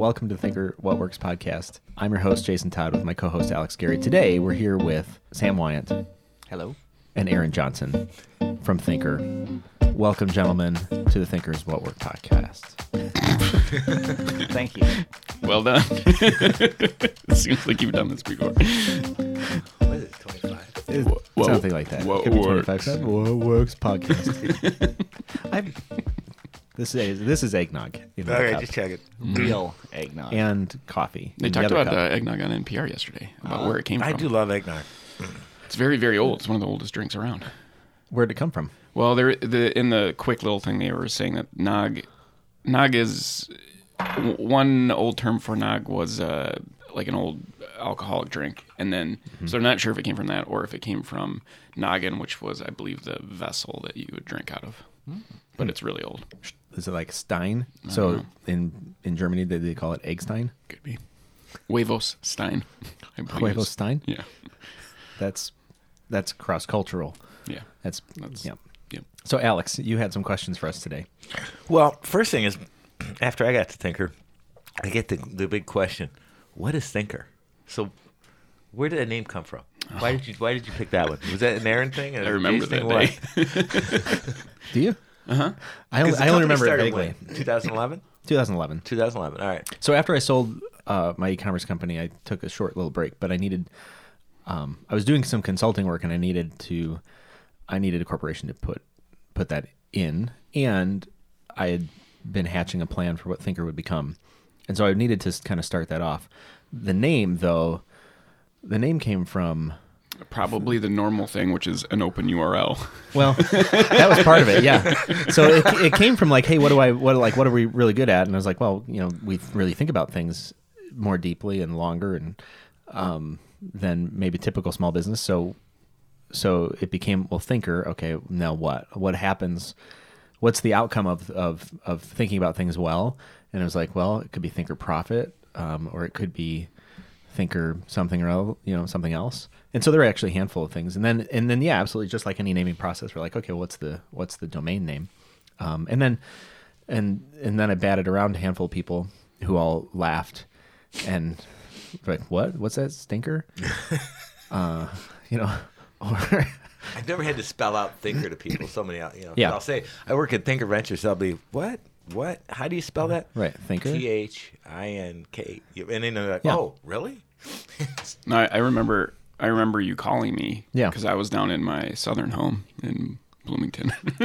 welcome to the Thinker What Works podcast. I'm your host, Jason Todd, with my co host, Alex Gary. Today, we're here with Sam Wyant Hello. and Aaron Johnson from Thinker. Welcome, gentlemen, to the Thinkers What Work podcast. Thank you. Well done. it seems like you've done this before. What is it, 25? Whoa- Something like that. what Could be works? 25. What Works podcast. I'm, this is this is eggnog. in my Okay, cup. just check it. Real eggnog. and coffee. They in the talked other about cup. uh, eggnog on NPR yesterday about where it came from. I do love eggnog. It's very, very old. It's one of the oldest drinks around. Where'd it come from? Well, there the in the quick little thing they were saying that nog, nog is w- one old term for nog was uh, like an old alcoholic drink, and then so I'm not sure if it came from that or if it came from noggin, which was I believe the vessel that you would drink out of, but it's really old. Is it like Stein? So in in Germany, they, they call it Eggstein. Could be Huevos Stein. I believe Huevo is- Stein. Yeah, That's that's cross cultural. yeah. That's, That's- yeah. Yep. So Alex, you had some questions for us today. Well, first thing is, after I got to Thinker, I get the, the big question what is Thinker? So, where did that name come from? Why did you Why did you pick that one? Was that an Aaron thing? I remember that day. Do you? Uh huh. I only, I only remember it vaguely. 2011. 2011. 2011. All right. So after I sold uh, my e-commerce company, I took a short little break, but I needed, um, I was doing some consulting work, and I needed to, I needed a corporation to put put that in, and I had been hatching a plan for what Thinker would become, and so I needed to kind of start that off. The name, though, the name came from. Probably the normal thing, which is an open URL. Well, that was part of it, yeah. So it, it came from like, hey, what do I, what like, what are we really good at? And I was like, well, you know, we really think about things more deeply and longer and um, than maybe typical small business. So, so it became well, thinker. Okay, now what? What happens? What's the outcome of of of thinking about things well? And it was like, well, it could be thinker profit, um, or it could be thinker something or you know something else and so there are actually a handful of things and then and then yeah absolutely just like any naming process we're like okay what's the what's the domain name um, and then and and then i batted around a handful of people who all laughed and like what what's that stinker uh you know or I've never had to spell out Thinker to people. So many, out- you know. Yeah. I'll say I work at Thinker Ventures. I'll be what? What? How do you spell that? right thinker T H I N K. And then they're like, Yeah. oh, really? No, I, I remember. I remember you calling me. Yeah. Because I was down in my southern home in Bloomington.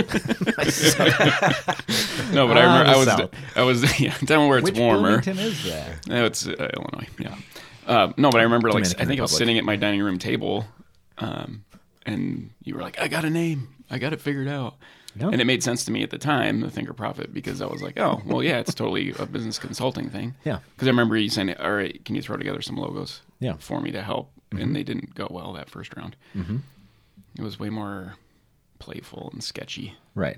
no, but I Ah, remember I was South. I was yeah down where it's Which warmer. Bloomington is that? No, it's uh, Illinois. Yeah. Uh, no, but I remember like Dominican I think I was Republic. sitting at my dining room table, um, and you were like, "I got a name. I got it figured out." Yeah. And it made sense to me at the time, the Thinker Profit, because I was like, "Oh, well, yeah, it's totally a business consulting thing." Yeah. Because I remember you saying, "All right, can you throw together some logos?" Yeah. For me to help, and they didn't go well that first round. Mm-hmm. It was way more playful and sketchy. right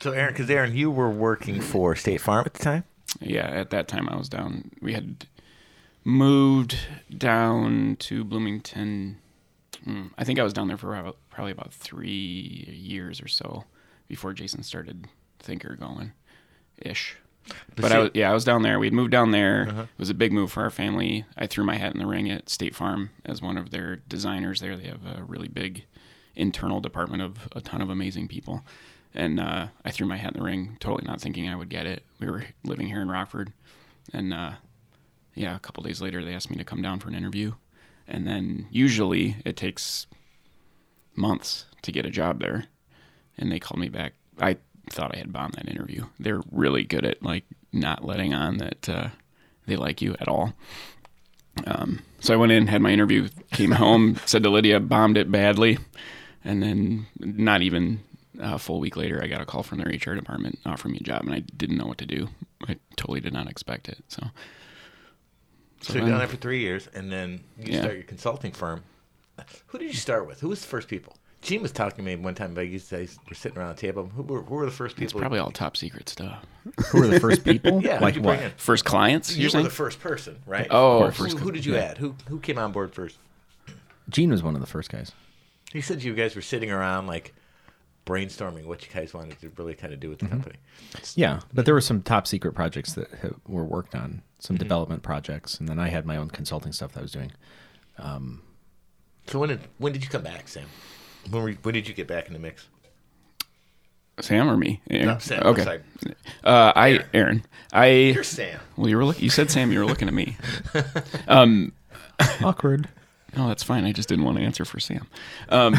So, Aaron, because Aaron, you were working for State Farm at the time. yeah, at that time I was down. We had moved down to Bloomington. mm, I think I was down there for about, probably about three years or so before Jason started Thinker going, ish. But see- I was, yeah, I was down there. We'd moved down there. It was a big move for our family. I threw my hat in the ring at State Farm as one of their designers there. They have a really big internal department of a ton of amazing people. And uh, I threw my hat in the ring, totally not thinking I would get it. We were living here in Rockford. And uh, yeah, a couple days later, they asked me to come down for an interview. And then usually it takes months to get a job there. And they called me back. I thought I had bombed that interview. They're really good at like not letting on that uh, they like you at all. Um, so I went in, had my interview, came home, said to Lydia, bombed it badly. And then not even a full week later, I got a call from their HR department offering me a job, and I didn't know what to do. I totally did not expect it. So, So, you're done there for three years, and then you Yeah. start your consulting firm. Who did you start with? Who was the first people? Gene was talking to me one time about you guys were sitting around a table. Who were, who were the first people? it's probably all top secret stuff. who were the first people yeah. like what in? First clients, You you're were saying? the first person, right? Oh, who, first who co- did you yeah. add? Who who came on board first? gene was one of the first guys He said you guys were sitting around like brainstorming what you guys wanted to really kind of do with Mm-hmm. the company. Yeah, but there were some top secret projects that were worked on, some development projects, and then I had my own consulting stuff that I was doing. So when did when did you come back, Sam? When were, when did you get back in the mix? Sam or me? Aaron? No, Sam, Okay. sorry. Uh, I Aaron. I You're Sam. well, you were look, you said Sam. You were looking at me. Awkward. No, that's fine. I just didn't want to answer for Sam. Um,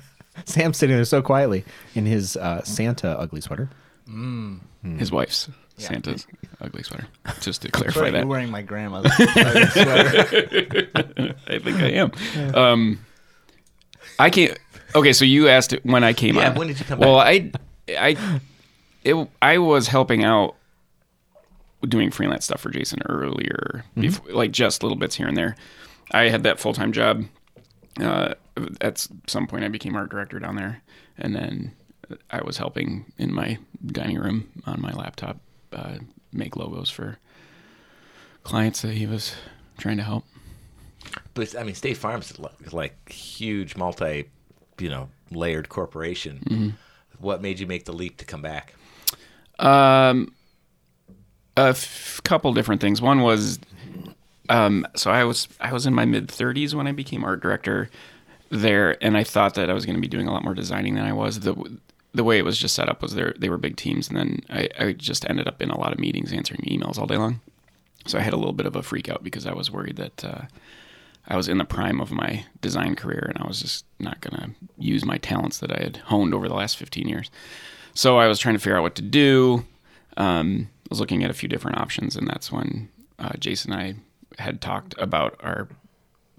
Sam's sitting there so quietly in his uh, Santa ugly sweater. his wife's Santa's ugly sweater. Just to clarify Sorry, that. you're wearing my grandmother's sweater. I think I am. Um, I can't. Okay, so you asked when I came Yeah, on. when did you come Well, I, I, it, I was helping out doing freelance stuff for Jason earlier, before, like just little bits here and there. I had that full time job. Uh, at some point, I became art director down there, and then I was helping in my dining room on my laptop uh, make logos for clients that he was trying to help. But I mean, State Farm's li- like huge, multi, you know, layered corporation. Mm-hmm. What made you make the leap to come back? Um, a f- couple different things. One was, um, so I was I was in my mid thirties when I became art director there, and I thought that I was going to be doing a lot more designing than I was. the The way it was just set up was there they were big teams, and then I, I just ended up in a lot of meetings answering emails all day long. So I had a little bit of a freak out because I was worried that uh, I was in the prime of my design career, and I was just not going to use my talents that I had honed over the last fifteen years. So I was trying to figure out what to do. Um, I was looking at a few different options, and that's when uh, Jason and I had talked about our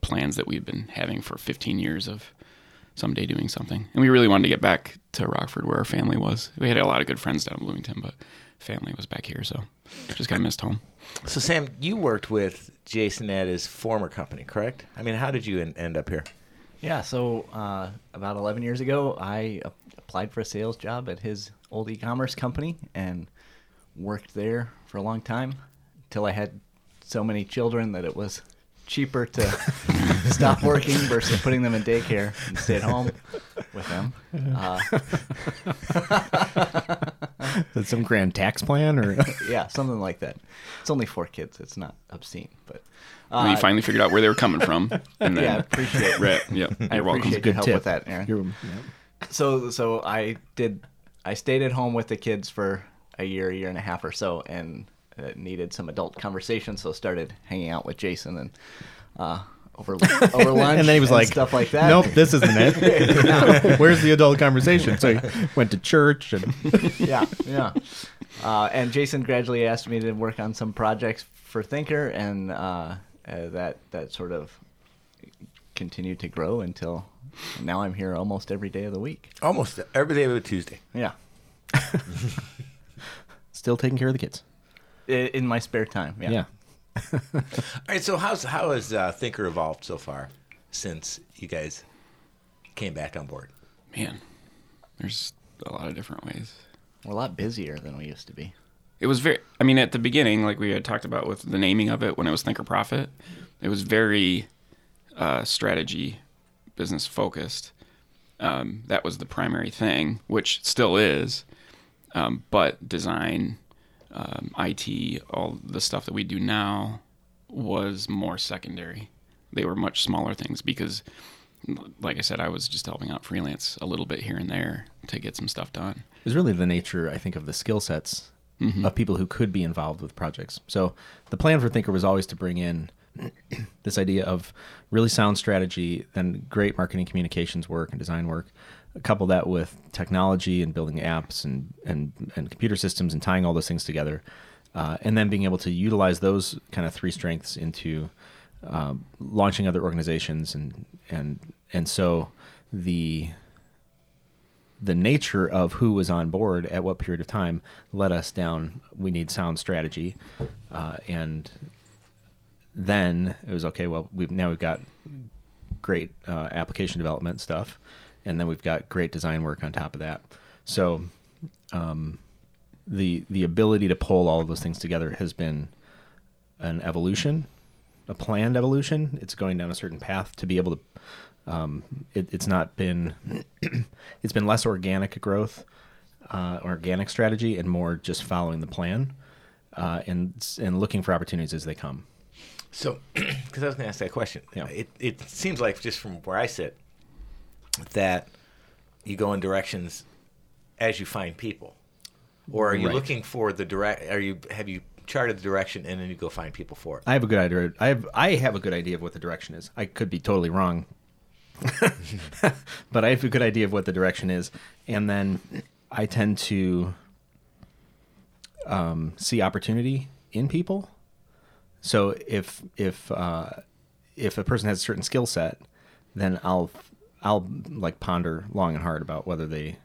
plans that we've been having for 15 years of someday doing something. And we really wanted to get back to Rockford where our family was. We had a lot of good friends down in Bloomington, but family was back here, so just kind of missed home. So, Sam, you worked with Jason at his former company, correct? I mean, how did you en- end up here? yeah, so uh, about 11 years ago, I applied for a sales job at his old e-commerce company and worked there for a long time until I had so many children that it was cheaper to stop working versus putting them in daycare and stay at home with them. Uh, that some grand tax plan or? yeah, something like that. It's only four kids. It's not obscene, but And uh, you finally figured out where they were coming from. And then, yeah, I appreciate it. Right, yeah, I you're welcome. appreciate your help with that, Aaron. You're- yeah. so so I did I stayed at home with the kids for a year, a year and a half or so, and uh, needed some adult conversation, so started hanging out with Jason and uh, over over lunch, and then he was like, stuff like that. Nope, this isn't it. Where's the adult conversation? So he went to church and yeah, yeah. Uh, and Jason gradually asked me to work on some projects for Thinker, and uh, uh, that that sort of continued to grow until now. I'm here almost every day of the week. Almost every day but Tuesday. Yeah, still taking care of the kids. In my spare time. Yeah. Yeah. All right, so how's how has uh, Thinker evolved so far since you guys came back on board? Man, there's a lot of different ways. We're a lot busier than we used to be. it was very i mean at the beginning like we had talked about with the naming of it when it was thinker profit it was very uh, strategy business focused um, that was the primary thing which still is um, but design um, it all the stuff that we do now was more secondary they were much smaller things because like i said i was just helping out freelance a little bit here and there to get some stuff done It's really the nature, I think, of the skill sets of people who could be involved with projects. So the plan for Thinker was always to bring in this idea of really sound strategy, then great marketing communications work and design work. Couple that with technology and building apps and, and, and computer systems and tying all those things together. Uh, and then being able to utilize those kind of three strengths into um, launching other organizations and and and so the the nature of who was on board at what period of time led us down. We need sound strategy, uh, and then it was okay. Well, we've now we've got great uh, application development stuff, and then we've got great design work on top of that. So, um, the the ability to pull all of those things together has been an evolution, a planned evolution. It's going down a certain path to be able to. Um, it, it's not been. it's been less organic growth, uh, organic strategy, and more just following the plan, uh, and and looking for opportunities as they come. So, because I was going to ask that question, Yeah. it it seems like just from where I sit that you go in directions as you find people, or are you Right. looking for the direct? Are you have you charted the direction and then you go find people for it? I have a good idea. I have I have a good idea of what the direction is. I could be totally wrong, but I have a good idea of what the direction is, and then I tend to um, see opportunity in people. So if if uh, if a person has a certain skill set, then I'll I'll like ponder long and hard about whether they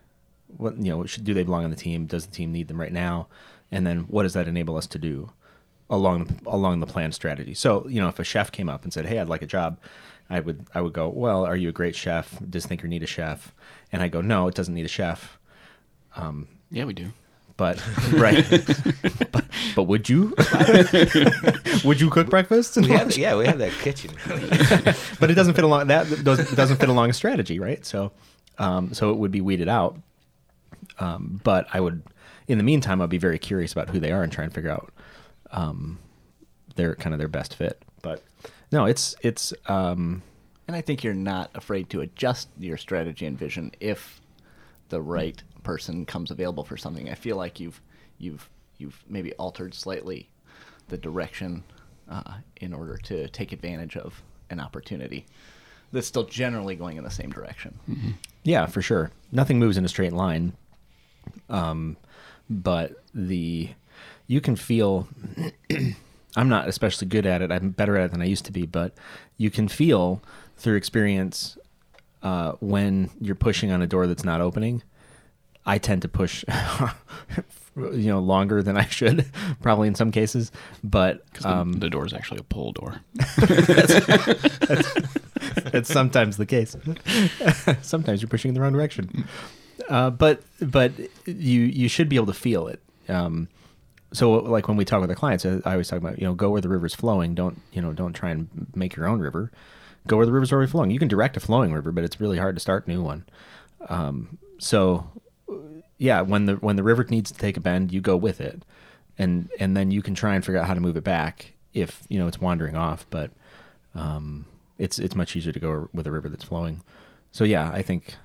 what you know should, do they belong on the team? Does the team need them right now? And then what does that enable us to do along along the plan strategy? So you know if a chef came up and said, "Hey, I'd like a job," I would I would go, "Well, are you a great chef? Does Thinker need a chef?" And I go, "No, it doesn't need a chef." Um, yeah, we do. But right, but, but would you? would you cook breakfast? and We have, yeah, we have that kitchen. but it doesn't fit along that does, doesn't fit along a strategy, right? So, um, so it would be weeded out. Um, but I would, in the meantime, I'd be very curious about who they are and try and figure out um, their kind of their best fit. But no, it's it's um, And I think you're not afraid to adjust your strategy and vision if the right person comes available for something. I feel like you've you've you've maybe altered slightly the direction uh, in order to take advantage of an opportunity that's still generally going in the same direction. yeah, for sure. Nothing moves in a straight line. Um, but the you can feel. I'm not especially good at it. I'm better at it than I used to be, but you can feel through experience uh, when you're pushing on a door that's not opening. I tend to push, you know, longer than I should, probably in some cases. But the, um, the door is actually a pull door. That's sometimes the case. sometimes you're pushing in the wrong direction. Uh, but but you you should be able to feel it. Um, so like when we talk with our clients, I I always talk about you know go where the river's flowing. Don't you know don't try and make your own river. Go where the river's already flowing. You can direct a flowing river, but it's really hard to start a new one. Um, so yeah, when the when the river needs to take a bend, you go with it, and and then you can try and figure out how to move it back if you know it's wandering off. But um, it's it's much easier to go with a river that's flowing. So yeah, I think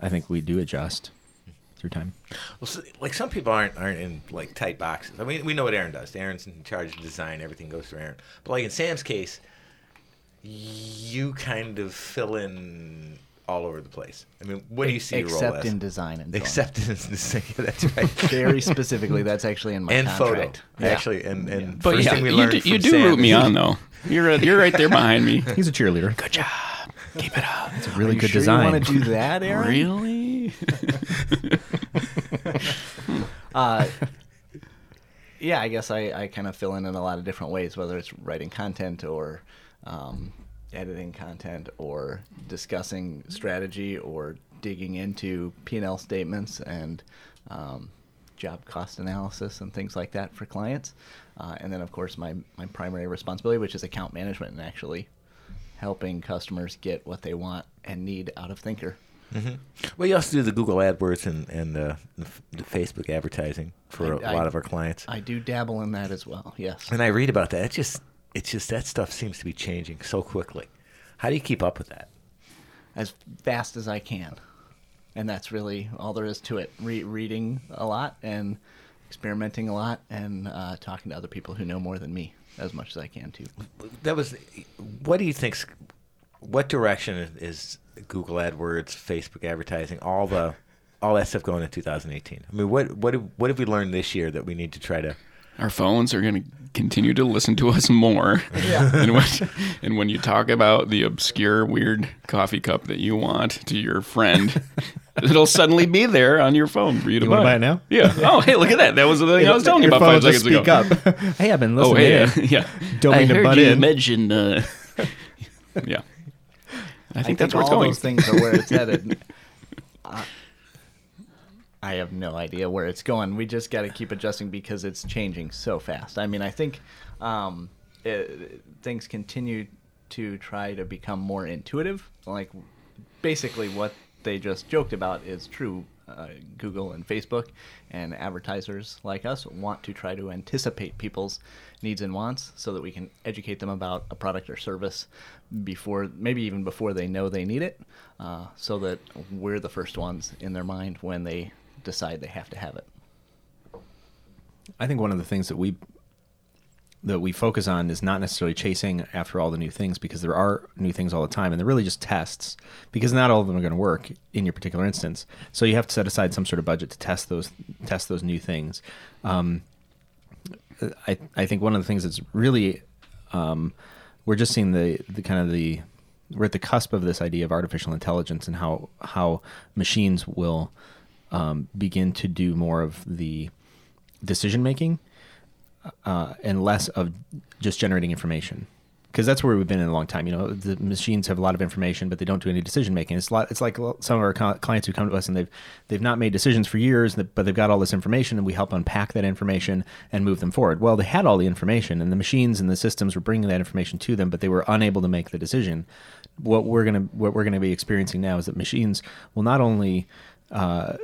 I think we do adjust through time. Well, so, like some people aren't aren't in like tight boxes. I mean, we know what Aaron does. Aaron's in charge of design. Everything goes through Aaron. But like in Sam's case, you kind of fill in all over the place. I mean, what do you see your role Except as? in design and so on. Except in design. That's right. very specifically. That's actually in my and photo. Yeah. actually, and and But first yeah, thing we you learned do, from you do Sam root me on though. You're uh, you're right there behind me. He's a cheerleader. Good job. Keep it up. It's a really You good sure design. You want to do that, Aaron? Really? Uh, yeah, I guess I, I kind of fill in in a lot of different ways, whether it's writing content or um, editing content or discussing strategy or digging into P&L statements and um, job cost analysis and things like that for clients. Uh, and then, of course, my, my primary responsibility, which is account management and actually helping customers get what they want and need out of Thinker. Well, you also do the Google AdWords and and uh, the, Facebook advertising for a I- lot of our clients. I do dabble in that as well, yes. and I read about that. It's just it's just that stuff seems to be changing so quickly. How do you keep up with that? as fast as I can. And that's really all there is to it. Re- reading a lot and experimenting a lot and uh, talking to other people who know more than me as much as I can too. That was. What do you think? What direction is Google AdWords, Facebook advertising, all the all that stuff going in 2018? I mean, what what have, what have we learned this year that we need to try to? Our phones are going to continue to listen to us more. Yeah. and, when, and when you talk about the obscure, weird coffee cup that you want to your friend, it'll suddenly be there on your phone for you to You buy. wanna buy it now? Yeah. Oh, hey, look at that. That was the thing I was telling you about five will just seconds ago. speak up. hey, I've been Oh, listening. hey, in. yeah. Don't I to heard butt you in. mention. Uh, yeah. I think that's where it's all going. those things are where it's headed. I, I have no idea where it's going. We just got to keep adjusting because it's changing so fast. I mean, I think um, uh, things continue to try to become more intuitive, like basically what they just joked about is true. Uh, Google and Facebook and advertisers like us want to try to anticipate people's needs and wants so that we can educate them about a product or service before, maybe even before they know they need it, uh, so that we're the first ones in their mind when they decide they have to have it. I think one of the things that we that we focus on is not necessarily chasing after all the new things because there are new things all the time and they're really just tests because not all of them are going to work in your particular instance. So you have to set aside some sort of budget to test those test those new things. Um, I I think one of the things that's really um, we're just seeing the the kind of the we're at the cusp of this idea of artificial intelligence and how how machines will um, begin to do more of the decision making uh, and less of just generating information because that's where we've been in a long time. You know, the machines have a lot of information, but they don't do any decision making. It's lot, it's like some of our clients who come to us and they've they've not made decisions for years, but they've got all this information, and we help unpack that information and move them forward. Well, they had all the information, and the machines and the systems were bringing that information to them, but they were unable to make the decision. What we're gonna what we're gonna be experiencing now is that machines will not only uh,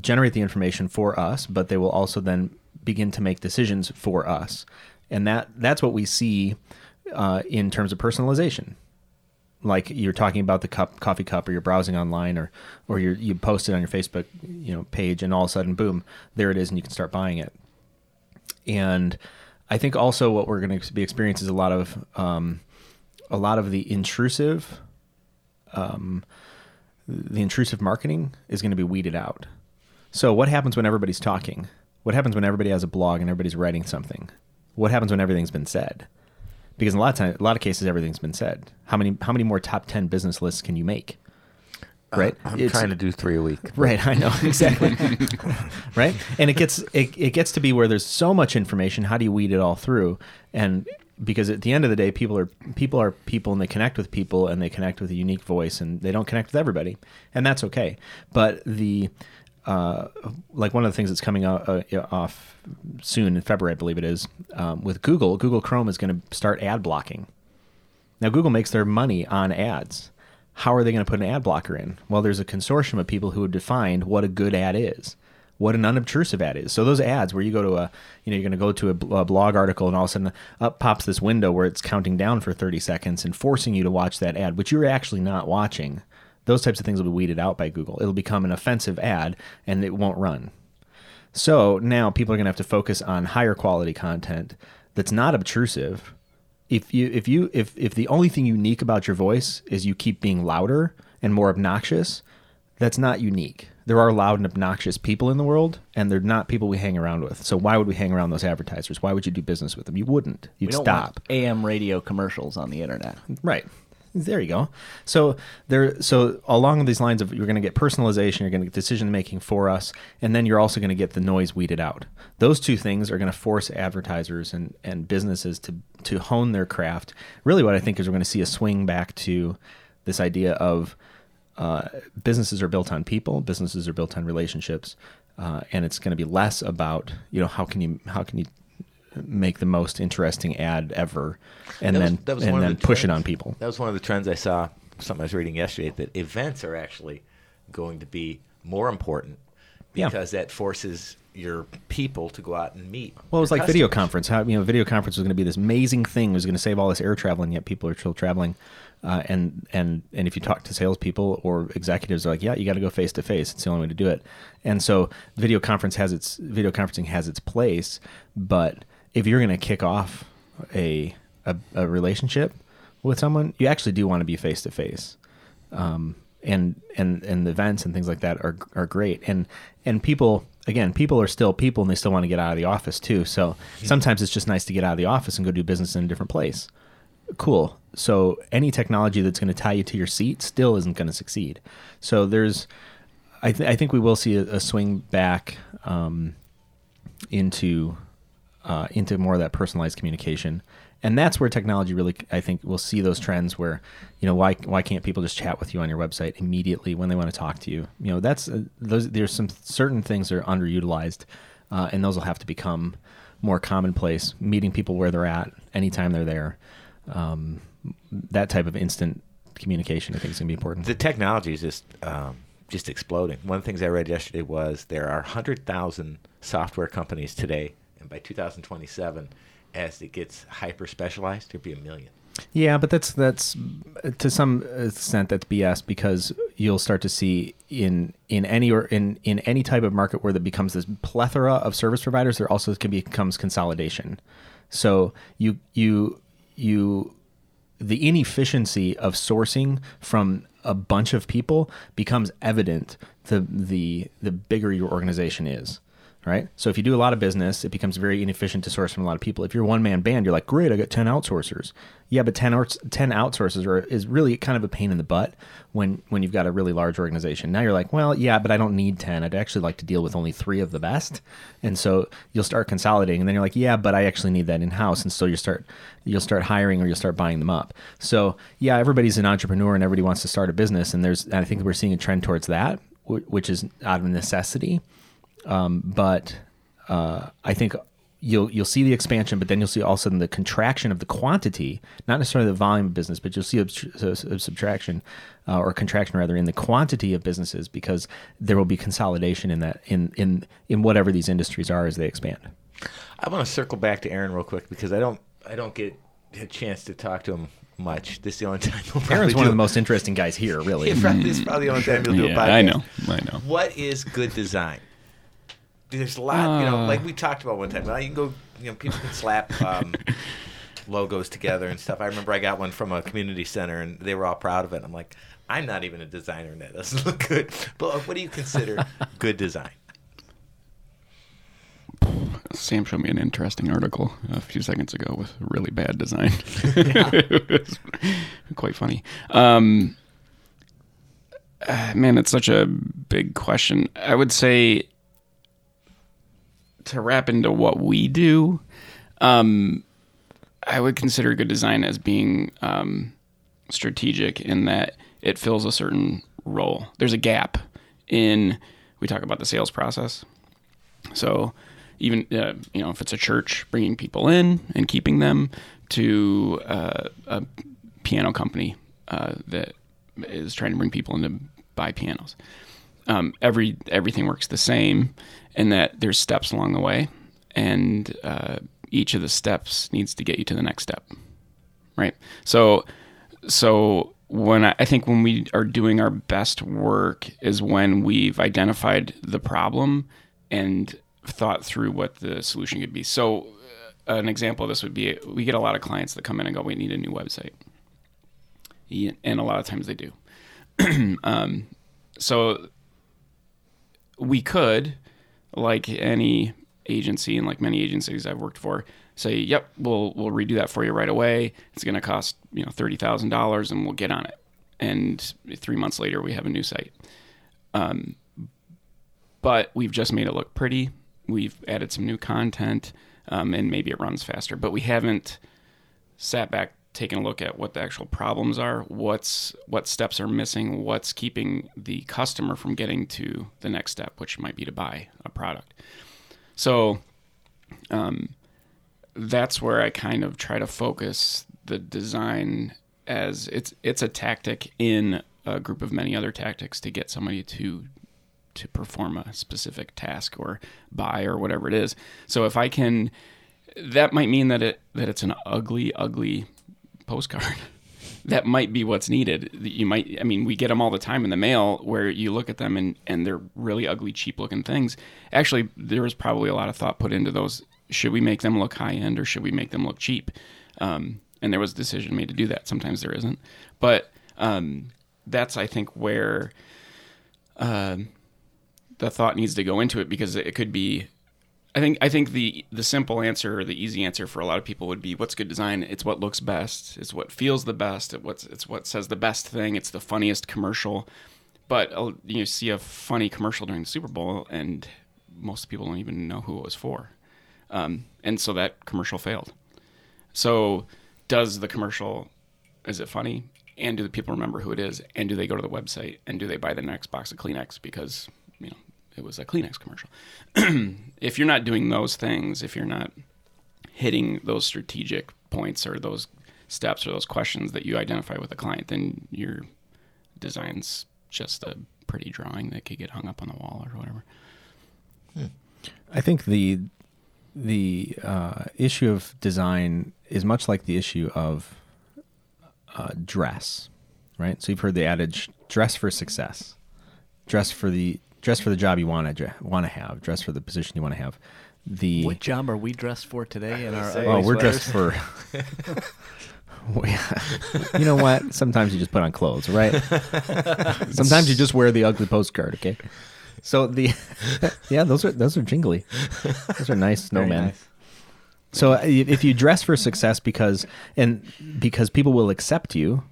generate the information for us, but they will also then begin to make decisions for us, and that that's what we see uh, in terms of personalization. Like you're talking about the cup, coffee cup, or you're browsing online, or or you you post it on your Facebook, you know, page, and all of a sudden, boom, there it is, and you can start buying it. And I think also what we're going to be experiencing is a lot of um, a lot of the intrusive, um, the intrusive marketing is going to be weeded out. So what happens when everybody's talking? What happens when everybody has a blog and everybody's writing something? What happens when everything's been said? Because in a lot of time, a lot of cases, everything's been said. How many how many more top ten business lists can you make? Right, Uh, I'm It's- trying to do three a week. Right, I know exactly. right, and it gets it, it gets to be where there's so much information. How do you weed it all through? And because at the end of the day, people are people are people, and they connect with people, and they connect with a unique voice, and they don't connect with everybody, and that's okay. But the uh, like one of the things that's coming out, uh, off soon in February, I believe it is, um, with Google. Google Chrome is going to start ad blocking. Now, Google makes their money on ads. How are they going to put an ad blocker in? Well, there's a consortium of people who have defined what a good ad is, what an unobtrusive ad is. So those ads where you go to a, you know, you're going to go to a, a blog article and all of a sudden up pops this window where it's counting down for 30 seconds and forcing you to watch that ad, which you're actually not watching. Those types of things will be weeded out by Google. It'll become an offensive ad and it won't run. So now people are going to have to focus on higher quality content that's not obtrusive. If you if you if if the only thing unique about your voice is you keep being louder and more obnoxious, that's not unique. There are loud and obnoxious people in the world, and they're not people we hang around with. So why would we hang around those advertisers? Why would you do business with them? You wouldn't. You'd stop. AM radio commercials on the internet. Right. There you go. So there. So along these lines of you're going to get personalization, you're going to get decision making for us, and then you're also going to get the noise weeded out. Those two things are going to force advertisers and, and businesses to to hone their craft. Really, what I think is we're going to see a swing back to this idea of uh, businesses are built on people, businesses are built on relationships, uh, and it's going to be less about you know how can you how can you make the most interesting ad ever, and That was- then that was and then the push it on people. That was one of the trends I saw. Something I was reading yesterday that events are actually going to be more important Yeah. because that forces your people to go out and meet. Well, it was like video conference. How you know, video conference was going to be this amazing thing. It was going to save all this air travel, and yet people are still traveling. Uh, and and and if you talk to salespeople or executives, they're like, yeah, you got to go face to face. It's the only way to do it. And so, video conference has its video conferencing has its place, but if you're going to kick off a, a a relationship with someone, you actually do want to be face to face. Um, and and and the events and things like that are are great. And and people again, people are still people, and they still want to get out of the office too. So sometimes it's just nice to get out of the office and go do business in a different place. Cool. So any technology that's going to tie you to your seat still isn't going to succeed. So there's, I, th- I think we will see a, a swing back um, into uh, into more of that personalized communication, and that's where technology really, I think, we'll see those trends where, you know, why why can't people just chat with you on your website immediately when they want to talk to you? You know, that's uh, those. There's some certain things that are underutilized, uh, and those will have to become more commonplace, meeting people where they're at anytime they're there. Um, that type of instant communication, I think, is going to be important. The technology is just um, just exploding. One of the things I read yesterday was there are 100,000 software companies today, and by 2027, as it gets hyper specialized, there'll be a million. Yeah, but that's that's to some extent that's BS because you'll start to see in in any or in in any type of market where there becomes this plethora of service providers, there also can becomes consolidation. So you you you the inefficiency of sourcing from a bunch of people becomes evident the the the bigger your organization is right? So if you do a lot of business, it becomes very inefficient to source from a lot of people. If you're one man band, you're like, great, I got 10 outsourcers. Yeah, but 10, or, 10 outsourcers are, is really kind of a pain in the butt when, when you've got a really large organization. Now you're like, well, yeah, but I don't need 10. I'd actually like to deal with only three of the best. And so you'll start consolidating and then you're like, yeah, but I actually need that in house. And so you start, you'll start hiring or you'll start buying them up. So yeah, everybody's an entrepreneur and everybody wants to start a business. And there's, I think we're seeing a trend towards that, which is out of necessity. Um, but uh, I think you'll you'll see the expansion, but then you'll see all of a sudden the contraction of the quantity, not necessarily the volume of business, but you'll see a, a, a subtraction uh, or contraction rather in the quantity of businesses because there will be consolidation in that in in in whatever these industries are as they expand. I want to circle back to Aaron real quick because I don't I don't get a chance to talk to him much. This is the only time. We'll Aaron's one do of the most interesting guys here, really. Yeah, probably, this is probably the only time you'll do a podcast. I know. I know. What is good design? There's a lot, you know, Uh. like we talked about one time. Well, you can go, you know, people can slap um, logos together and stuff. I remember I got one from a community center, and they were all proud of it. I'm like, I'm not even a designer, and that doesn't look good. But what do you consider good design? Sam showed me an interesting article a few seconds ago with really bad design. it was quite funny. Um, uh, man, it's such a big question. I would say to wrap into what we do, um, I would consider good design as being um, strategic in that it fills a certain role. There's a gap in, we talk about the sales process. So even uh, you know if it's a church bringing people in and keeping them to uh, a piano company uh, that is trying to bring people in to buy pianos. Um, every everything works the same, in that there's steps along the way, and uh, each of the steps needs to get you to the next step, right? So, so when I, I think when we are doing our best work is when we've identified the problem and thought through what the solution could be. So, uh, an example of this would be we get a lot of clients that come in and go, "We need a new website," and a lot of times they do. um, so, we could, like any agency and like many agencies I've worked for, say, "Yep, we'll we'll redo that for you right away. It's going to cost you know thirty thousand dollars, and we'll get on it." And three months later, we have a new site. Um, but we've just made it look pretty. We've added some new content, um, and maybe it runs faster. But we haven't sat back, taken a look at what the actual problems are, what's what steps are missing, what's keeping the customer from getting to the next step, which might be to buy a product. So, um, that's where I kind of try to focus the design as it's it's a tactic in a group of many other tactics to get somebody to to perform a specific task or buy or whatever it is. So if I can that might mean that it that it's an ugly ugly postcard. that might be what's needed. You might I mean we get them all the time in the mail where you look at them and and they're really ugly cheap looking things. Actually there was probably a lot of thought put into those should we make them look high end or should we make them look cheap? Um, and there was a decision made to do that. Sometimes there isn't, but um, that's I think where uh, the thought needs to go into it because it could be. I think I think the the simple answer or the easy answer for a lot of people would be what's good design. It's what looks best. It's what feels the best. It what's it's what says the best thing. It's the funniest commercial. But uh, you see a funny commercial during the Super Bowl, and most people don't even know who it was for, um, and so that commercial failed. So, does the commercial is it funny? And do the people remember who it is? And do they go to the website? And do they buy the next box of Kleenex because it was a Kleenex commercial. if you're not doing those things, if you're not hitting those strategic points or those steps or those questions that you identify with the client, then your design's just a pretty drawing that could get hung up on the wall or whatever. I think the the uh, issue of design is much like the issue of uh, dress, right? So you've heard the adage: dress for success, dress for the dress for the job you want to want to have, dress for the position you want to have. The What job are we dressed for today in our oh, we're sweaters? dressed for. you know what? Sometimes you just put on clothes, right? Sometimes you just wear the ugly postcard. Okay. So the yeah, those are those are jingly. Those are nice snowmen. nice. So uh, if you dress for success because and because people will accept you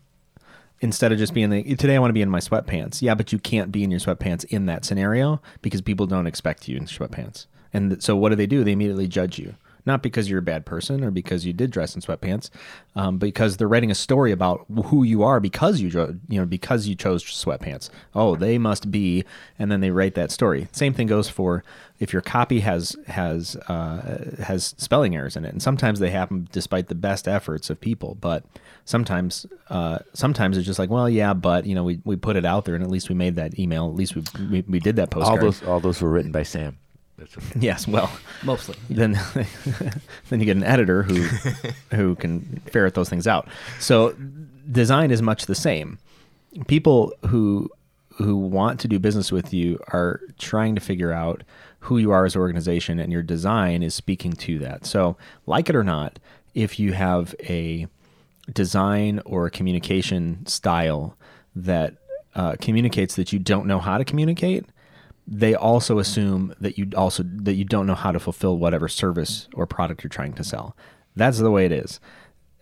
instead of just being the today I want to be in my sweatpants. Yeah, but you can't be in your sweatpants in that scenario because people don't expect you in sweatpants. And so what do they do? They immediately judge you. Not because you're a bad person or because you did dress in sweatpants, um, because they're writing a story about who you are because you you know because you chose sweatpants. Oh, they must be, and then they write that story. Same thing goes for if your copy has has uh, has spelling errors in it, and sometimes they happen despite the best efforts of people. But sometimes uh, sometimes it's just like, well, yeah, but you know, we, we put it out there, and at least we made that email. At least we we, we did that All those all those were written by Sam. That's okay. Yes, well, Mostly. then then you get an editor who who can ferret those things out. So design is much the same. People who who want to do business with you are trying to figure out who you are as an organization and your design is speaking to that. So, like it or not, if you have a design or a communication style that uh, communicates that you don't know how to communicate, they also assume that you also that you don't know how to fulfill whatever service or product you're trying to sell. That's the way it is.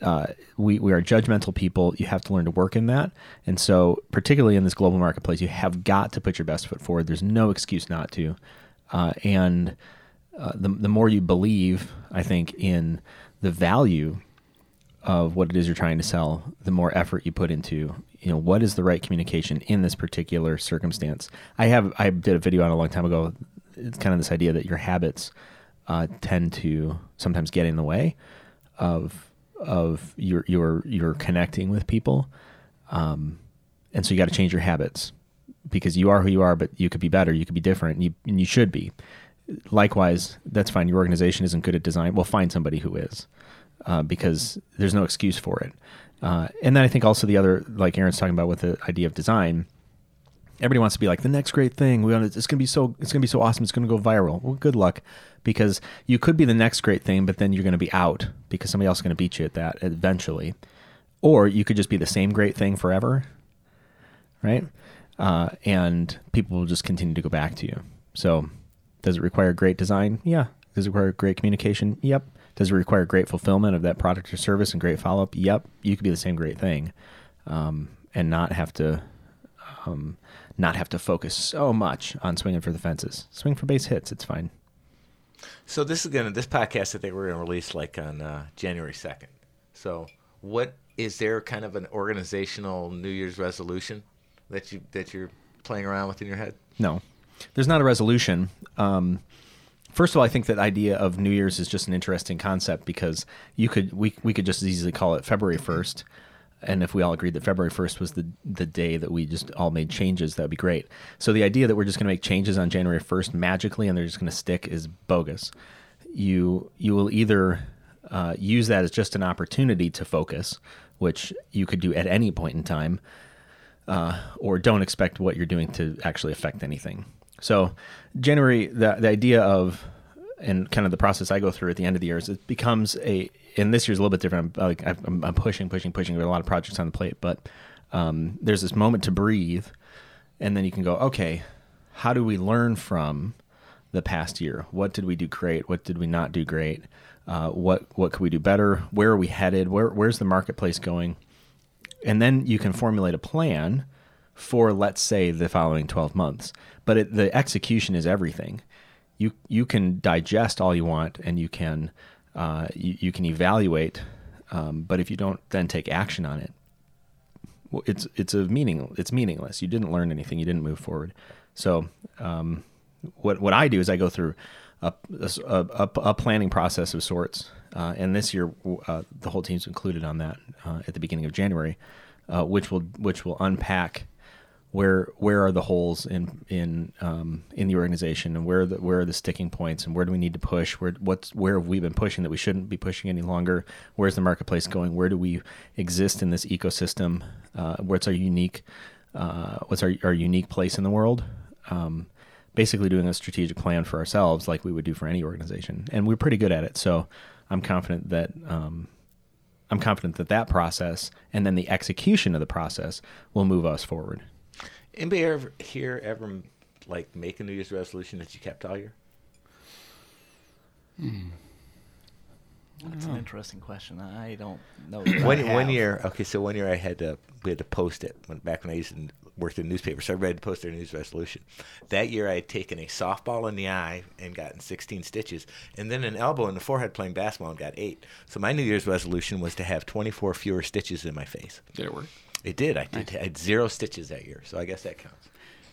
Uh, we we are judgmental people. You have to learn to work in that, and so particularly in this global marketplace, you have got to put your best foot forward. There's no excuse not to, uh, and uh, the the more you believe, I think, in the value of what it is you're trying to sell, the more effort you put into, you know, what is the right communication in this particular circumstance. I have I did a video on a long time ago. It's kind of this idea that your habits uh, tend to sometimes get in the way of of your your your connecting with people, um, and so you got to change your habits because you are who you are, but you could be better, you could be different, and you and you should be. Likewise, that's fine. Your organization isn't good at design. Well, find somebody who is uh, because there's no excuse for it. Uh, and then I think also the other, like Aaron's talking about with the idea of design, everybody wants to be like the next great thing. We want it's going to be so it's going to be so awesome. It's going to go viral. Well, good luck, because you could be the next great thing, but then you're going to be out because somebody else is going to beat you at that eventually, or you could just be the same great thing forever, right? Uh, and people will just continue to go back to you. So, does it require great design? Yeah. Does it require great communication? Yep. Does it require great fulfillment of that product or service and great follow up? Yep. You could be the same great thing, um, and not have to, um, not have to focus so much on swinging for the fences. Swing for base hits. It's fine. So this is gonna this podcast I think we're gonna release like on uh, January second. So what is there kind of an organizational New Year's resolution that you that you're playing around with in your head? No, there's not a resolution. Um, first of all, I think that idea of New Year's is just an interesting concept because you could we we could just as easily call it February first, and if we all agreed that February first was the the day that we just all made changes, that would be great. So the idea that we're just going to make changes on January first magically and they're just going to stick is bogus. You you will either uh, use that as just an opportunity to focus, which you could do at any point in time, uh, or don't expect what you're doing to actually affect anything. So, January, the the idea of and kind of the process I go through at the end of the year is it becomes a. And this year's a little bit different. I'm, like I'm, I'm pushing, pushing, pushing. There are a lot of projects on the plate, but um, there's this moment to breathe, and then you can go, okay, how do we learn from the past year? What did we do great? What did we not do great? Uh, what what could we do better? Where are we headed? Where where's the marketplace going? and then you can formulate a plan for let's say the following 12 months. But it, the execution is everything. You you can digest all you want and you can uh, you, you can evaluate um, but if you don't then take action on it well, it's it's a meaning it's meaningless. You didn't learn anything. You didn't move forward. So um, what what I do is I go through a a, a, a planning process of sorts, uh, and this year uh, the whole team's included on that uh, at the beginning of January, uh, which will which will unpack where where are the holes in in um, in the organization and where are the where are the sticking points and where do we need to push? Where what's where have we been pushing that we shouldn't be pushing any longer? Where's the marketplace going? Where do we exist in this ecosystem? Uh, what's our unique uh, what's our, our unique place in the world? Um, basically doing a strategic plan for ourselves like we would do for any organization. And we're pretty good at it. So I'm confident that um, I'm confident that that process and then the execution of the process will move us forward. Anybody ever here ever like make a New Year's resolution that you kept all year? Hmm. That's an interesting question. I don't know. One, I one year, okay, so one year I had to we had to post it when, back when I used to work in newspapers. So everybody had to post their New Year's resolution. That year I had taken a softball in the eye and gotten 16 stitches, and then an elbow in the forehead playing basketball and got eight. So my New Year's resolution was to have 24 fewer stitches in my face. Did it work? It did. I did. I had zero stitches that year, so I guess that counts.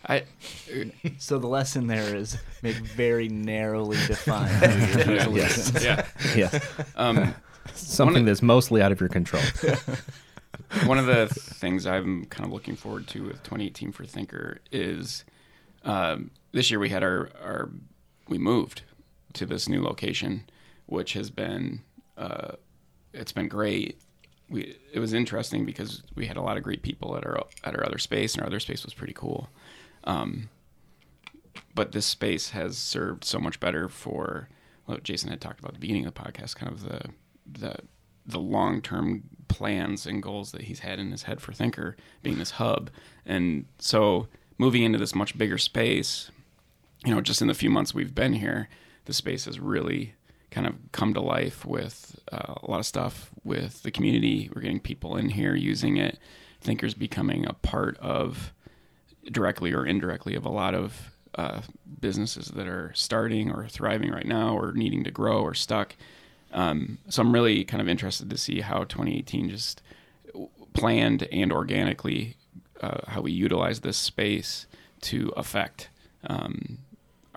I So the lesson there is make very narrowly defined New Year's resolutions. yeah. Yes. Um, Something that's mostly out of your control. one of the things I'm kind of looking forward to with 2018 for Thinker is um, this year we had our, our we moved to this new location, which has been uh, it's been great. We it was interesting because we had a lot of great people at our at our other space, and our other space was pretty cool. Um, but this space has served so much better for what Jason had talked about at the beginning of the podcast, kind of the the the long term plans and goals that he's had in his head for Thinker being this hub. And so moving into this much bigger space, you know, just in the few months we've been here, the space has really kind of come to life with uh, a lot of stuff with the community. We're getting people in here using it. Thinker's becoming a part of directly or indirectly of a lot of uh, businesses that are starting or thriving right now or needing to grow or stuck. Um, so I'm really kind of interested to see how 2018 just planned and organically uh, how we utilize this space to affect um,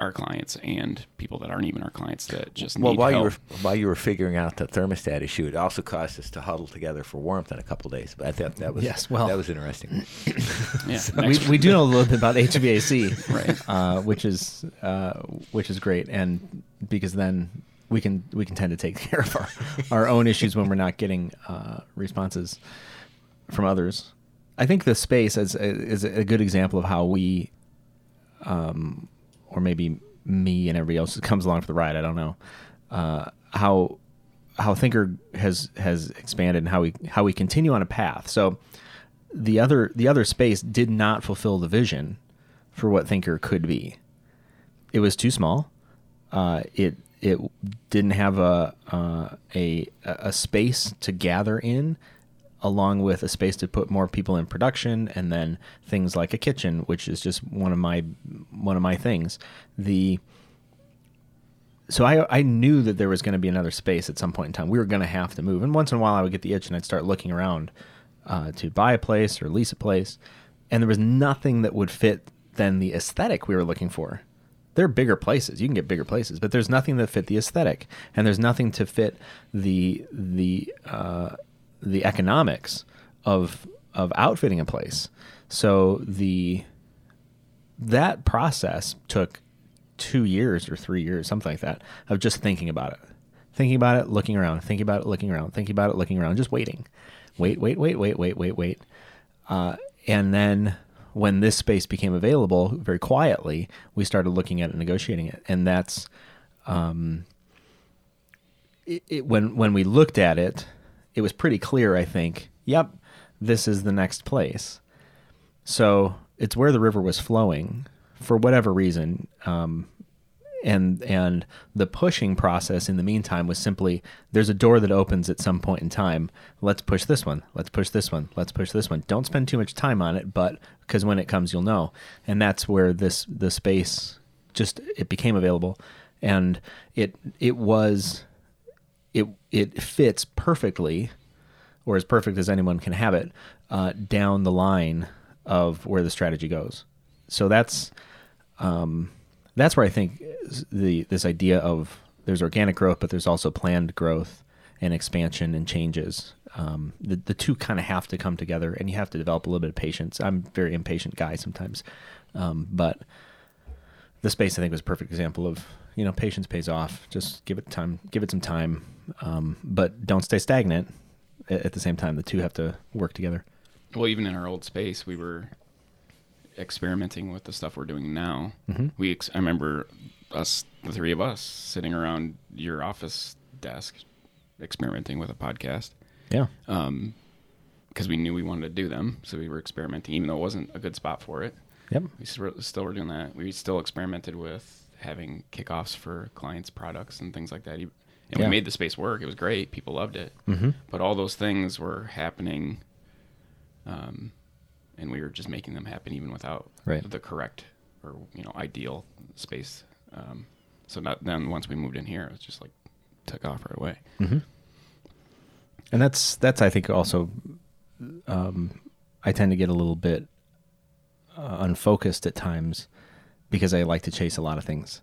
our clients and people that aren't even our clients that just Well, need while help. you were while you were figuring out the thermostat issue, it also caused us to huddle together for warmth in a couple days. But I thought that was Yes, well- that was interesting. yeah, we, we do know a little bit about HVAC, Right. Uh, which is uh, which is great, and because then we can we can tend to take care of our, our own issues when we're not getting uh, responses from others. I think the space is is a good example of how we, um, or maybe me and everybody else comes along for the ride. I don't know uh, how how Thinker has has expanded and how we how we continue on a path. So the other the other space did not fulfill the vision for what Thinker could be. It was too small. Uh, it it didn't have a uh, a a space to gather in, along with a space to put more people in production, and then things like a kitchen, which is just one of my one of my things. The so I I knew that there was going to be another space at some point in time. We were going to have to move, and once in a while I would get the itch and I'd start looking around uh, to buy a place or lease a place, and there was nothing that would fit then the aesthetic we were looking for. There are bigger places. You can get bigger places, but there's nothing that fit the aesthetic, and there's nothing to fit the the uh, the economics of of outfitting a place. So the that process took two years or three years, something like that, of just thinking about it, thinking about it, looking around, thinking about it, looking around, thinking about it, looking around, just waiting, wait, wait, wait, wait, wait, wait, wait, uh, and then when this space became available, very quietly, we started looking at it, negotiating it, and that's um, it, it, when when we looked at it, it was pretty clear. I think, yep, this is the next place. So it's where the river was flowing for whatever reason. Um, and and the pushing process in the meantime was simply there's a door that opens at some point in time. Let's push this one. Let's push this one. Let's push this one. Don't spend too much time on it, but because when it comes, you'll know. And that's where this the space just it became available, and it it was it it fits perfectly, or as perfect as anyone can have it, uh, down the line of where the strategy goes. So that's um, that's where I think the this idea of there's organic growth, but there's also planned growth and expansion and changes. Um, the the two kind of have to come together, and you have to develop a little bit of patience. I'm a very impatient guy sometimes, um, but the space I think was a perfect example of you know patience pays off. Just give it time, give it some time, um, but don't stay stagnant. At, the same time, the two have to work together. Well, even in our old space, we were experimenting with the stuff we're doing now. Mm-hmm. We, ex- I remember us, the three of us, sitting around your office desk, experimenting with a podcast Yeah, Um, because we knew we wanted to do them. So we were experimenting, even though it wasn't a good spot for it. yep, We still were doing that. We still experimented with having kickoffs for clients' products and things like that. And Yeah. we made the space work. It was great. People loved it. mm-hmm. But all those things were happening, um, and we were just making them happen even without Right. the correct or you know ideal space. Um, so not, then once we moved in here, it was just like took off right away. Mm-hmm. And that's that's I think also um, I tend to get a little bit uh, unfocused at times because I like to chase a lot of things,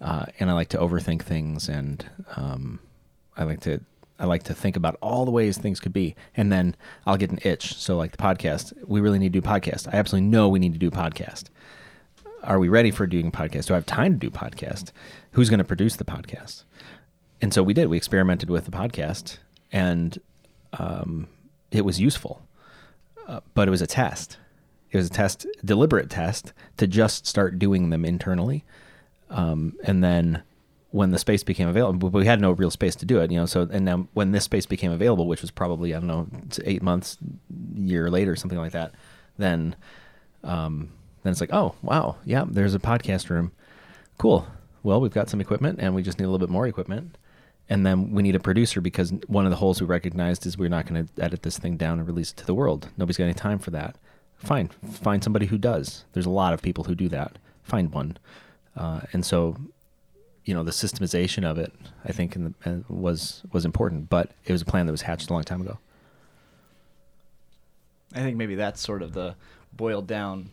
uh, and I like to overthink things, and um, I like to I like to think about all the ways things could be, and then I'll get an itch. So like the podcast, we really need to do podcast. I absolutely know we need to do podcast. Are we ready for doing podcast? Do I have time to do podcast? Who's going to produce the podcast? and so we did. We experimented with the podcast, and um, it was useful, uh, but it was a test. It was a test, deliberate test, to just start doing them internally, um, and then when the space became available, but we had no real space to do it, you know. So and now when this space became available, which was probably I don't know, eight months, year later, something like that, then um, then it's like, oh wow, yeah, there's a podcast room, cool. Well, we've got some equipment, and we just need a little bit more equipment and then we need a producer because one of the holes we recognized is we're not going to edit this thing down and release it to the world. Nobody's got any time for that. Fine, find somebody who does. There's a lot of people who do that. Find one, uh, and so, you know, the systemization of it, I think, in the, uh, was was important. But it was a plan that was hatched a long time ago. I think maybe that's sort of the boiled down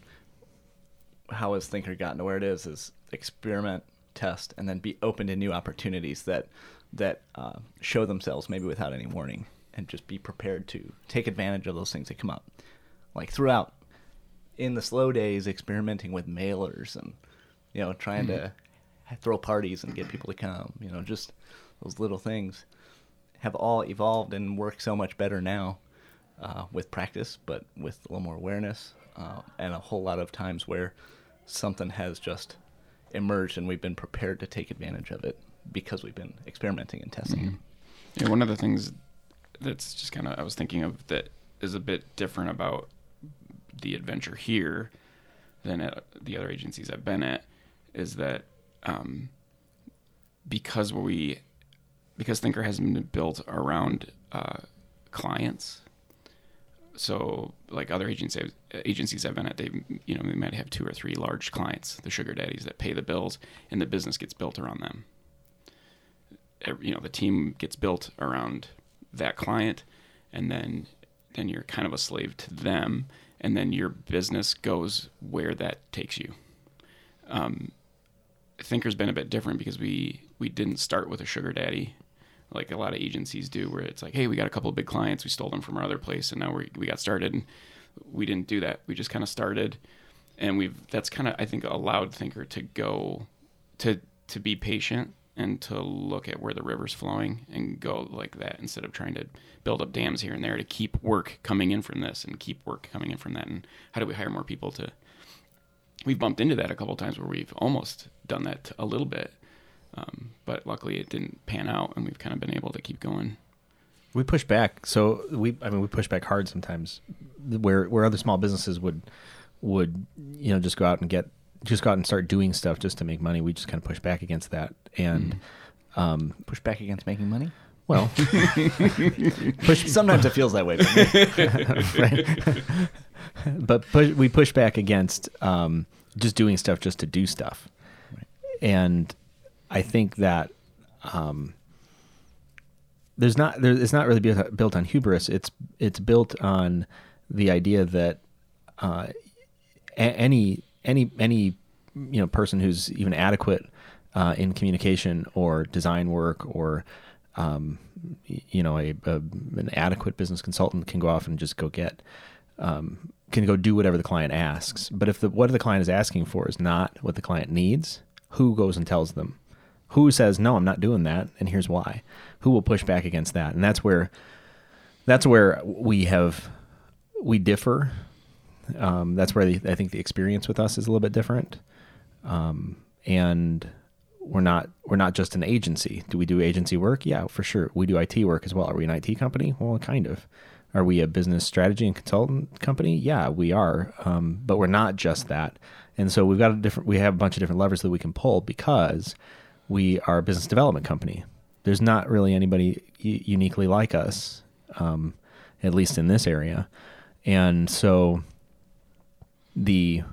how has Thinker gotten to where it is is experiment, test, and then be open to new opportunities that that uh, show themselves maybe without any warning, and just be prepared to take advantage of those things that come up. Like throughout, in the slow days, experimenting with mailers and you know trying to throw parties and get people to come. You know, just those little things have all evolved and work so much better now uh, with practice, but with a little more awareness, uh, and a whole lot of times where something has just emerged and we've been prepared to take advantage of it because we've been experimenting and testing it. Yeah, one of the things that's just kind of I was thinking of that is a bit different about the adventure here than at the other agencies I've been at is that um, because we because Thinker has been built around uh, clients. So, like other agencies, agencies I've been at, they you know they might have two or three large clients, the sugar daddies that pay the bills, and the business gets built around them you know the team gets built around that client and then then you're kind of a slave to them and then your business goes where that takes you. Um, thinker's been a bit different because we we didn't start with a sugar daddy like a lot of agencies do where it's like hey we got a couple of big clients we stole them from our other place and now we we got started. And we didn't do that. We just kind of started. And we've that's kind of i think allowed thinker to go to to be patient and to look at where the river's flowing and go like that instead of trying to build up dams here and there to keep work coming in from this and keep work coming in from that and how do we hire more people to we've bumped into that a couple times where we've almost done that a little bit um, but luckily it didn't pan out and we've kind of been able to keep going We push back. So we, I mean, we push back hard sometimes, where where other small businesses would would you know just go out and get just go out and start doing stuff just to make money. We just kind of push back against that, and um, Push back against making money. well, push Sometimes it feels that way for me. right? but push, we push back against um, just doing stuff just to do stuff, and I think that um, there's not there, it's not really built, built on hubris. It's it's built on the idea that uh, a- any any any you know person who's even adequate uh, in communication or design work or um, you know a, a an adequate business consultant can go off and just go get um, can go do whatever the client asks. But if the what the client is asking for is not what the client needs, who goes and tells them? Who says no, I'm not doing that, and here's why? Who will push back against that? And that's where that's where we have we differ. Um, that's where the, I think the experience with us is a little bit different, um, and we're not we're not just an agency. Do we do agency work? Yeah, for sure. We do IT work as well. Are we an IT company? Well, kind of. Are we a business strategy and consultant company? Yeah, we are. Um, but we're not just that. And so we've got a different. We have a bunch of different levers that we can pull because we are a business development company. There's not really anybody uniquely like us, um, at least in this area. And so the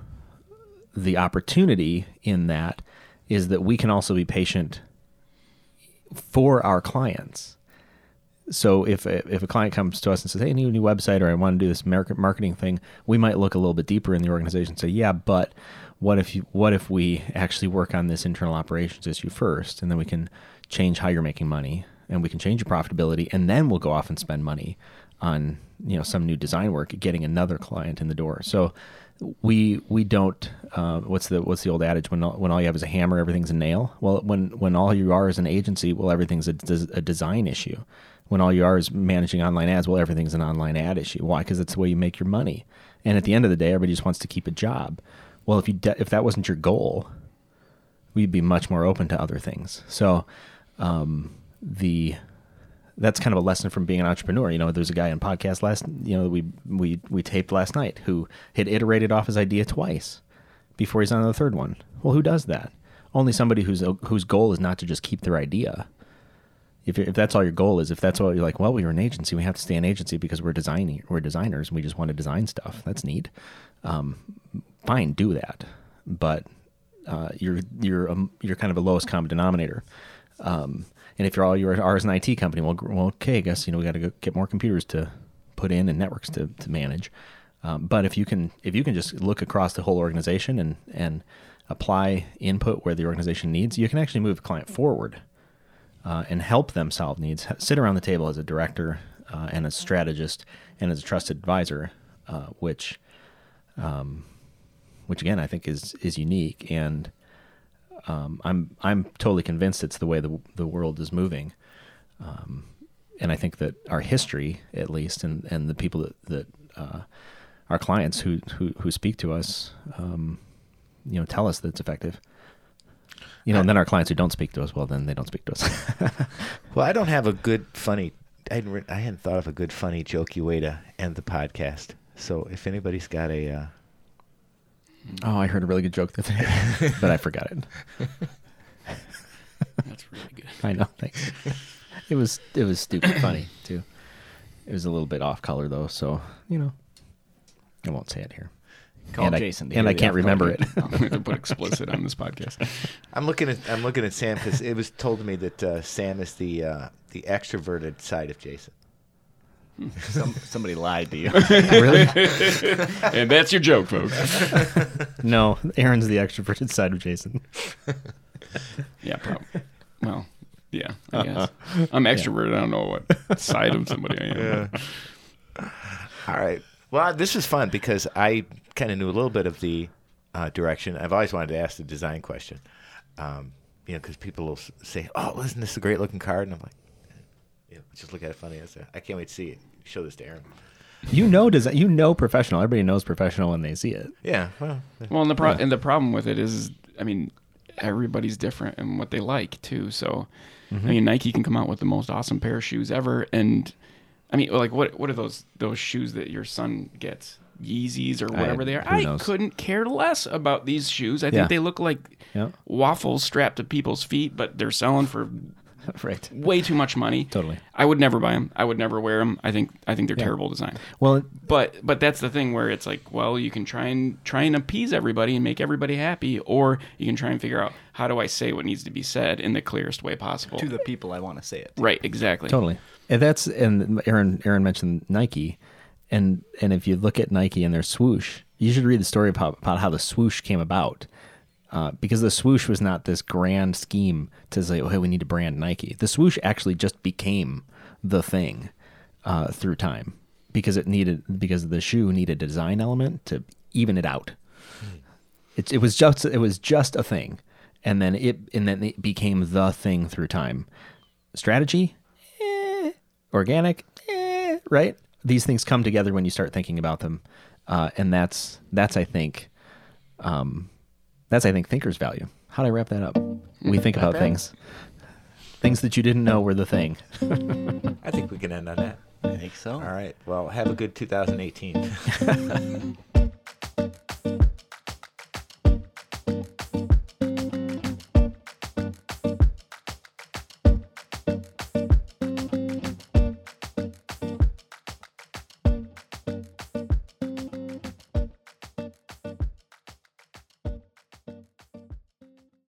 the opportunity in that is that we can also be patient for our clients. So if a, if a client comes to us and says, "Hey, I need a new website," or "I want to do this market marketing thing," we might look a little bit deeper in the organization and say, "Yeah, but what if you what if we actually work on this internal operations issue first, and then we can change how you're making money, and we can change your profitability, and then we'll go off and spend money on you know some new design work, getting another client in the door." So we we don't uh, what's the what's the old adage? When all, when all you have is a hammer everything's a nail? Well when when all you are is an agency well everything's a, a design issue. When all you are is managing online ads well everything's an online ad issue. Why? Because it's the way you make your money. And at the end of the day everybody just wants to keep a job. Well if you de- if that wasn't your goal we'd be much more open to other things. So um, the that's kind of a lesson from being an entrepreneur. You know, there's a guy on podcast last, you know, we we we taped last night who had iterated off his idea twice before he's on the third one. Well, who does that? Only somebody whose whose goal is not to just keep their idea. If if that's all your goal is, if that's all you're like, well, we were an agency, we have to stay an agency because we're designing, we're designers, and we just want to design stuff. That's neat. Um, fine, do that, but uh, you're you're um, you're kind of a lowest common denominator. Um, and if you're all you're ours an IT company, well, well, okay, I guess you know we got to go get more computers to put in and networks to, to manage. Um, but if you can if you can just look across the whole organization and and apply input where the organization needs, you can actually move the client forward uh, and help them solve needs. Sit around the table as a director uh, and a strategist and as a trusted advisor, uh, which um, which again I think is is unique and um, I'm I'm totally convinced it's the way the the world is moving, um, and I think that our history, at least, and, and the people that that uh, our clients who, who who speak to us, um, you know, tell us that it's effective. You know, and then our clients who don't speak to us, well, then they don't speak to us. Well, I don't have a good funny. I hadn't, I hadn't thought of a good funny jokey way to end the podcast. So if anybody's got a, uh, oh, I heard a really good joke the other day, but I forgot it. That's really good. I know. Thanks. It was it was stupid funny too. It was a little bit off color though, so you know, I won't say it here. Call and Jason. I, and I can't remember it. color. I'm going to put explicit on this podcast. I'm looking at I'm looking at Sam because it was told to me that uh, Sam is the uh, the extroverted side of Jason. Some, somebody lied to you. really? and that's your joke, folks. No, Aaron's the extroverted side of Jason. Yeah, probably. Well, yeah, I guess. I'm extroverted. I don't know what side of somebody I am. All right. Well, this is fun because I kind of knew a little bit of the uh, direction. I've always wanted to ask the design question. Um, you know, because people will s- say, "Oh, isn't this a great looking card?" And I'm like, "Yeah, just look at it funny." I say, "I can't wait to see it." Show this to Aaron. You know, does you know professional? Everybody knows professional when they see it. Yeah. Well, Well, and the pro- and the problem with it is, I mean, everybody's different and what they like too. So, I mm-hmm. mean, Nike can come out with the most awesome pair of shoes ever, and I mean, like, what what are those those shoes that your son gets? Yeezys or whatever they are. who I knows? couldn't care less about these shoes. I think Yeah. they look like Yeah. waffles strapped to people's feet, but they're selling for right. way too much money. Totally. I would never buy them. I would never wear them. I think I think they're terrible design. Well, But but that's the thing where it's like, well, you can try and try and appease everybody and make everybody happy, or you can try and figure out how do I say what needs to be said in the clearest way possible. to the people I want to say it. right, exactly. totally. And that's and Aaron Aaron mentioned Nike, and and if you look at Nike and their swoosh, you should read the story about, about how the swoosh came about. Uh, because the swoosh was not this grand scheme to say, oh, hey, we need to brand Nike. The swoosh actually just became the thing uh, through time because it needed because the shoe needed a design element to even it out. It, it was just it was just a thing, and then it and then it became the thing through time. Strategy, eh, organic, eh, right? These things come together when you start thinking about them, uh, and that's that's I think, um, that's I think thinker's value. How do I wrap that up? We think about things, things that you didn't know were the thing. I think we can end on that. I think so. All right. Well, have a good 2018.